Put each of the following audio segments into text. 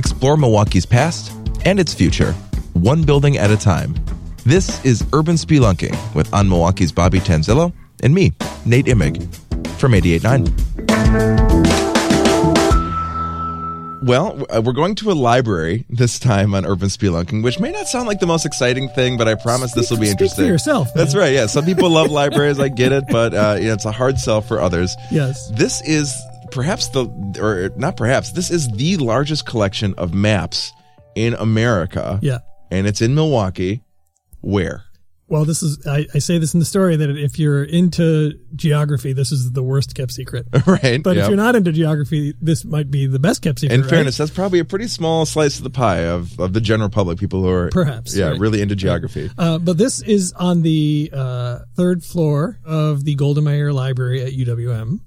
Explore Milwaukee's past and its future, one building at a time. This is Urban Spelunking with On Milwaukee's Bobby Tanzilo and me, Nate Imig, from 88.9. Well, uh, we're going to a library this time on Urban Spelunking, which may not sound like the most exciting thing, but I promise this will be Speak interesting. for yourself. That's right. Yeah, some people love libraries. I get it, but uh, you know, it's a hard sell for others. Yes. This is perhaps the, or not perhaps, this is the largest collection of maps in America. Yeah. And it's in Milwaukee. Where? Well, this is, I, I say this in the story that if you're into geography, this is the worst kept secret. right. But yeah. if you're not into geography, this might be the best kept secret. in right? fairness, that's probably a pretty small slice of the pie of, of the general public, people who are Perhaps, yeah, right. really into geography. Uh, but this is on the uh, third floor of the Golda Meir Library at UWM,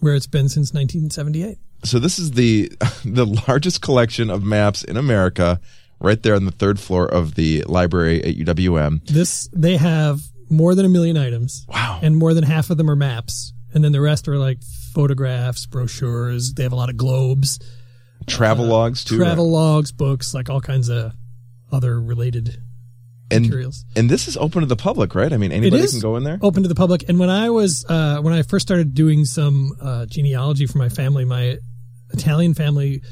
where it's been since 1978. So this is the the largest collection of maps in America, right there on the third floor of the library at UWM. This they have more than a million items. Wow. And more than half of them are maps, and then the rest are like photographs, brochures. They have a lot of globes, Travel logs too. uh, travel logs, books, like all kinds of other related and, materials. And this is open to the public, right? I mean, anybody can go in there. open to the public. And when I was uh, when I first started doing some uh, genealogy for my family, my Italian family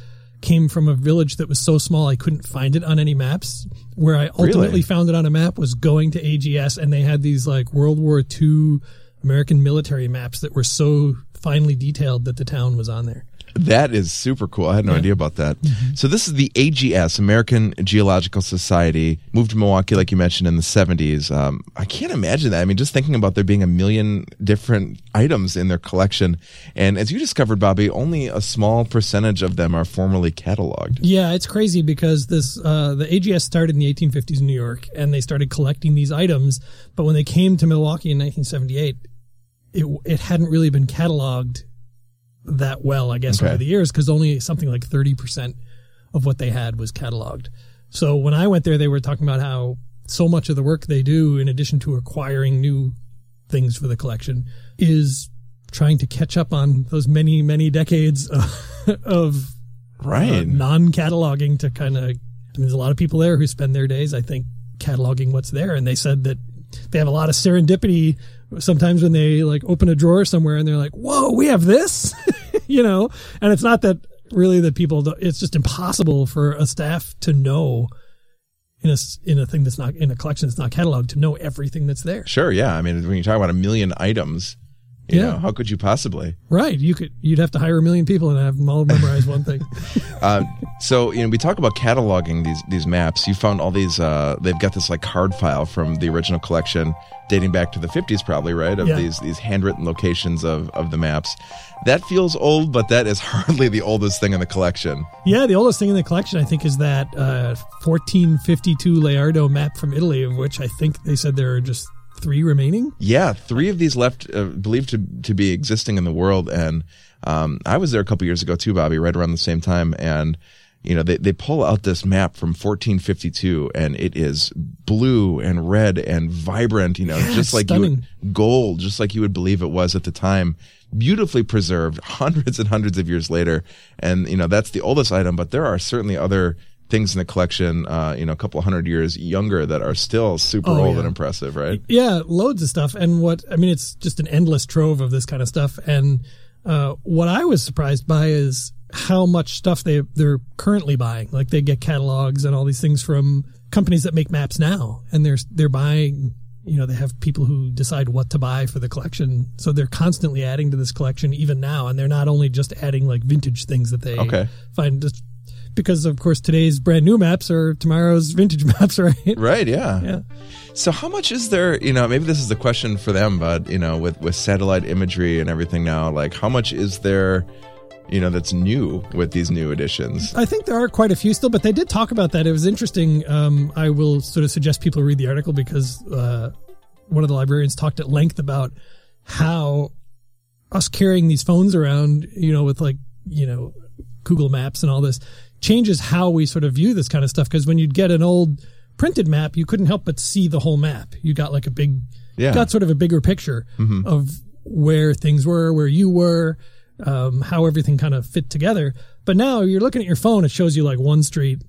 came from a village that was so small I couldn't find it on any maps. Where I ultimately Really? found it on a map was going to AGS, and they had these like World War II American military maps that were so finely detailed that the town was on there. That is super cool. I had no idea about that. Mm-hmm. So this is the AGS, American Geological Society, moved to Milwaukee, like you mentioned, in the 70s. Um, I can't imagine that. I mean, just thinking about there being a million different items in their collection. And as you discovered, Bobby, only a small percentage of them are formally cataloged. Yeah, it's crazy because this uh, the AGS started in the 1850s in New York, and they started collecting these items. But when they came to Milwaukee in 1978, it it hadn't really been cataloged that well, I guess, Okay. over the years, because only something like 30 percent of what they had was cataloged. So when I went there, they were talking about how so much of the work they do, in addition to acquiring new things for the collection, is trying to catch up on those many many decades of, of Right. uh, non-cataloging to kind of. I mean, there's a lot of people there who spend their days, I think, cataloging what's there, and they said that they have a lot of serendipity sometimes when they like open a drawer somewhere and they're like, "Whoa, we have this," you know. And it's not that really that people. It's just impossible for a staff to know in a in a thing that's not in a collection that's not cataloged to know everything that's there. Sure, yeah. I mean, when you talk about a million items, you Yeah. know, how could you possibly? Right? You could you'd have to hire a million people and have them all memorize one thing. Uh, so you know, we talk about cataloging these these maps. You found all these. Uh, they've got this like card file from the original collection, dating back to the fifties, probably right, of Yeah. these these handwritten locations of of the maps. That feels old, but that is hardly the oldest thing in the collection. Yeah, the oldest thing in the collection, I think, is that uh, 1452 Leardo map from Italy, of which I think they said there are just three remaining. Yeah, three of these left, uh, believed to to be existing in the world, and um, I was there a couple years ago too, Bobby, right around the same time, and you know they they pull out this map from 1452, and it is blue and red and vibrant, you know, Yeah, just like you would, gold, just like you would believe it was at the time. Beautifully preserved, hundreds and hundreds of years later, and you know that's the oldest item. But there are certainly other things in the collection, uh, you know, a couple hundred years younger that are still super Oh, old yeah. and impressive, right? Yeah, loads of stuff. And what, I mean, it's just an endless trove of this kind of stuff. And uh, what I was surprised by is how much stuff they, they're currently buying. Like they get catalogs and all these things from companies that make maps now. And they're, they're buying, you know, they have people who decide what to buy for the collection. So they're constantly adding to this collection even now. And they're not only just adding like vintage things that they Okay. find just because of course today's brand new maps are tomorrow's vintage maps, right? Right. Yeah. Yeah. So how much is there? You know, maybe this is a question for them, but you know, with with satellite imagery and everything now, like how much is there? You know, that's new with these new editions. I think there are quite a few still, but they did talk about that. It was interesting. Um, I will sort of suggest people read the article because uh, one of the librarians talked at length about how us carrying these phones around, you know, with like, you know, Google Maps and all this changes how we sort of view this kind of stuff. Because when you'd get an old printed map, you couldn't help but see the whole map. You got like a big, Yeah. got sort of a bigger picture of where things were, where you were, um, how everything kind of fit together. But now you're looking at your phone, it shows you like one street,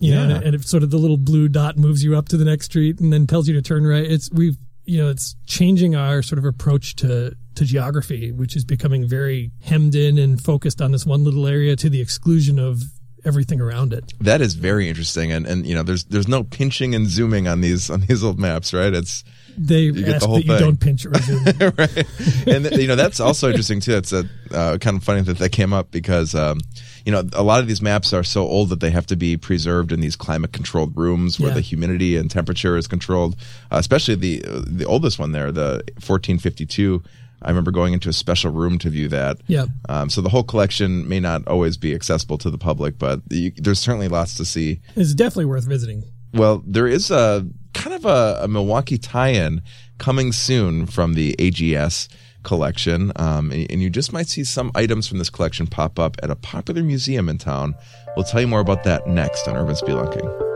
you know, Yeah. and, and it sort of the little blue dot moves you up to the next street and then tells you to turn right. It's we've you know it's changing our sort of approach to to geography, which is becoming very hemmed in and focused on this one little area to the exclusion of everything around it. That is very interesting, and and you know, there's there's no pinching and zooming on these on these old maps, right? It's They get the ask whole that you thing. don't pinch or zoom. right, and th- you know that's also interesting too. It's a uh, kind of funny that that came up because um, you know a lot of these maps are so old that they have to be preserved in these climate controlled rooms where Yeah. the humidity and temperature is controlled. Uh, especially the the oldest one there, the 1452. I remember going into a special room to view that. Yeah. Um, so the whole collection may not always be accessible to the public, but you, there's certainly lots to see. It's definitely worth visiting. Well, there is a kind of a, a Milwaukee tie-in coming soon from the AGS collection, um, and, and you just might see some items from this collection pop up at a popular museum in town. We'll tell you more about that next on Urban Spelunking.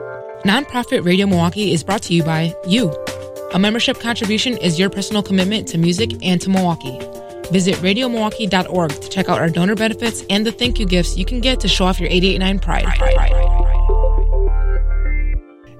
Nonprofit Radio Milwaukee is brought to you by you. A membership contribution is your personal commitment to music and to Milwaukee. Visit radiomilwaukee.org to check out our donor benefits and the thank you gifts you can get to show off your 889 pride.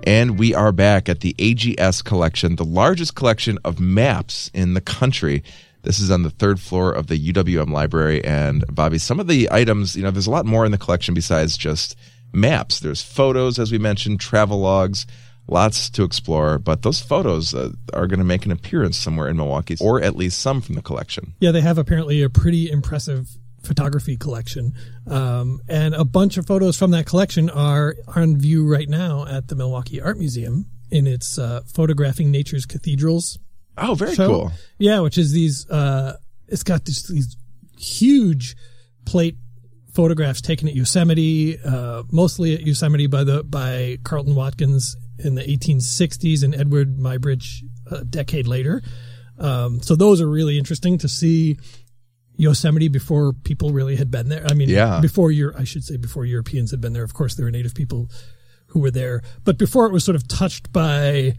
And we are back at the AGS collection, the largest collection of maps in the country. This is on the third floor of the UWM library. And Bobby, some of the items, you know, there's a lot more in the collection besides just maps. There's photos, as we mentioned, travel logs, lots to explore. But those photos uh, are going to make an appearance somewhere in Milwaukee, or at least some from the collection. Yeah, they have apparently a pretty impressive photography collection. Um, and a bunch of photos from that collection are on view right now at the Milwaukee Art Museum in its uh, Photographing Nature's Cathedrals Oh, very show. cool. Yeah, which is these, uh, it's got this, these huge plate photographs taken at Yosemite, uh, mostly at Yosemite by the, by Carleton Watkins in the 1860s and Edward Muybridge a decade later. Um, so those are really interesting to see Yosemite before people really had been there. I mean, Yeah. before your, I should say before Europeans had been there. Of course, there were native people who were there, but before it was sort of touched by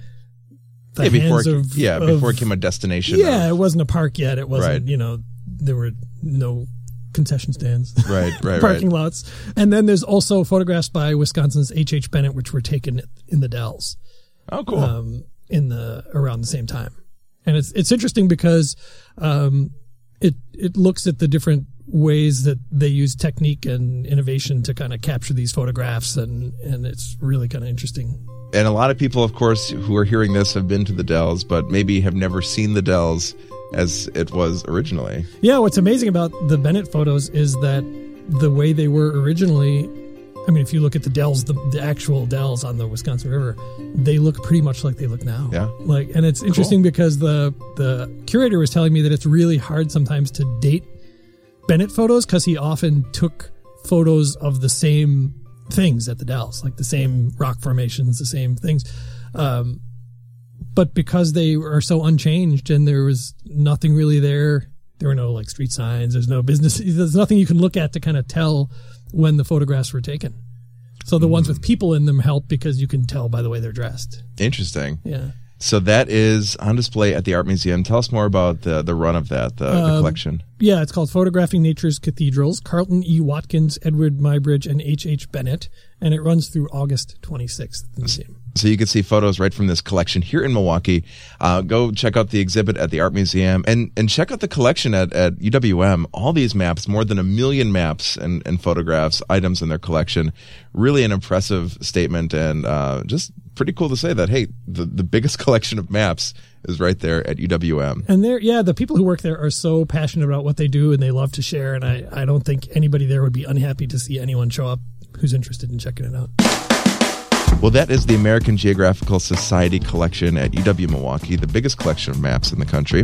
the Yeah, before hands it, of, yeah, of- before it became a destination. yeah, of- it wasn't a park yet. It wasn't, Right. you know, there were no concession stands. right, right, Parking right. lots. And then there's also photographs by Wisconsin's H. H. Bennett, which were taken in the Dells Oh, cool. um, in the around the same time. And it's it's interesting because um, it it looks at the different ways that they use technique and innovation to kind of capture these photographs, and and it's really kind of interesting. and a lot of people, of course, who are hearing this have been to the Dells, but maybe have never seen the Dells as it was originally. Yeah, what's amazing about the Bennett photos is that the way they were originally. I mean, if you look at the Dells, the, the actual Dells on the Wisconsin River, they look pretty much like they look now. Yeah. Like, and it's interesting because the the curator was telling me that it's really hard sometimes to date Bennett photos because he often took photos of the same things at the Dells, like the same rock formations, the same things. Um, but because they are so unchanged and there was nothing really there, there were no like street signs, there's no business, there's nothing you can look at to kind of tell when the photographs were taken. So the ones with people in them help because you can tell by the way they're dressed. Interesting. Yeah. So that is on display at the art museum. Tell us more about the the run of that, the, Um, the collection. Yeah, it's called Photographing Nature's Cathedrals. Carleton E. Watkins, Edward Muybridge, and H. H. Bennett, and it runs through August 26th the museum. So you can see photos right from this collection here in Milwaukee. Uh, go check out the exhibit at the art museum and and check out the collection at, at UWM. All these maps, more than a million maps and, and photographs, items in their collection. Really an impressive statement and uh, just pretty cool to say that hey, the the biggest collection of maps is right there at UWM. And there, yeah, the people who work there are so passionate about what they do and they love to share. And I, I don't think anybody there would be unhappy to see anyone show up who's interested in checking it out. Well, that is the American Geographical Society collection at UW Milwaukee, the biggest collection of maps in the country.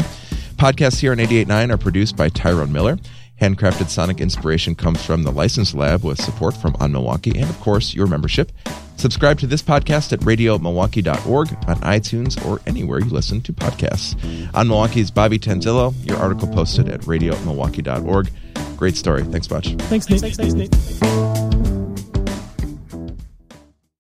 Podcasts here on 88.9 are produced by Tyrone Miller. Handcrafted sonic inspiration comes from the License Lab with support from On Milwaukee and, of course, your membership. Subscribe to this podcast at radiomilwaukee.org on iTunes or anywhere you listen to podcasts. On Milwaukee's Bobby Tanzilo, your article posted at radiomilwaukee.org. Great story. Thanks much. Thanks, Nate. Thanks, Nate.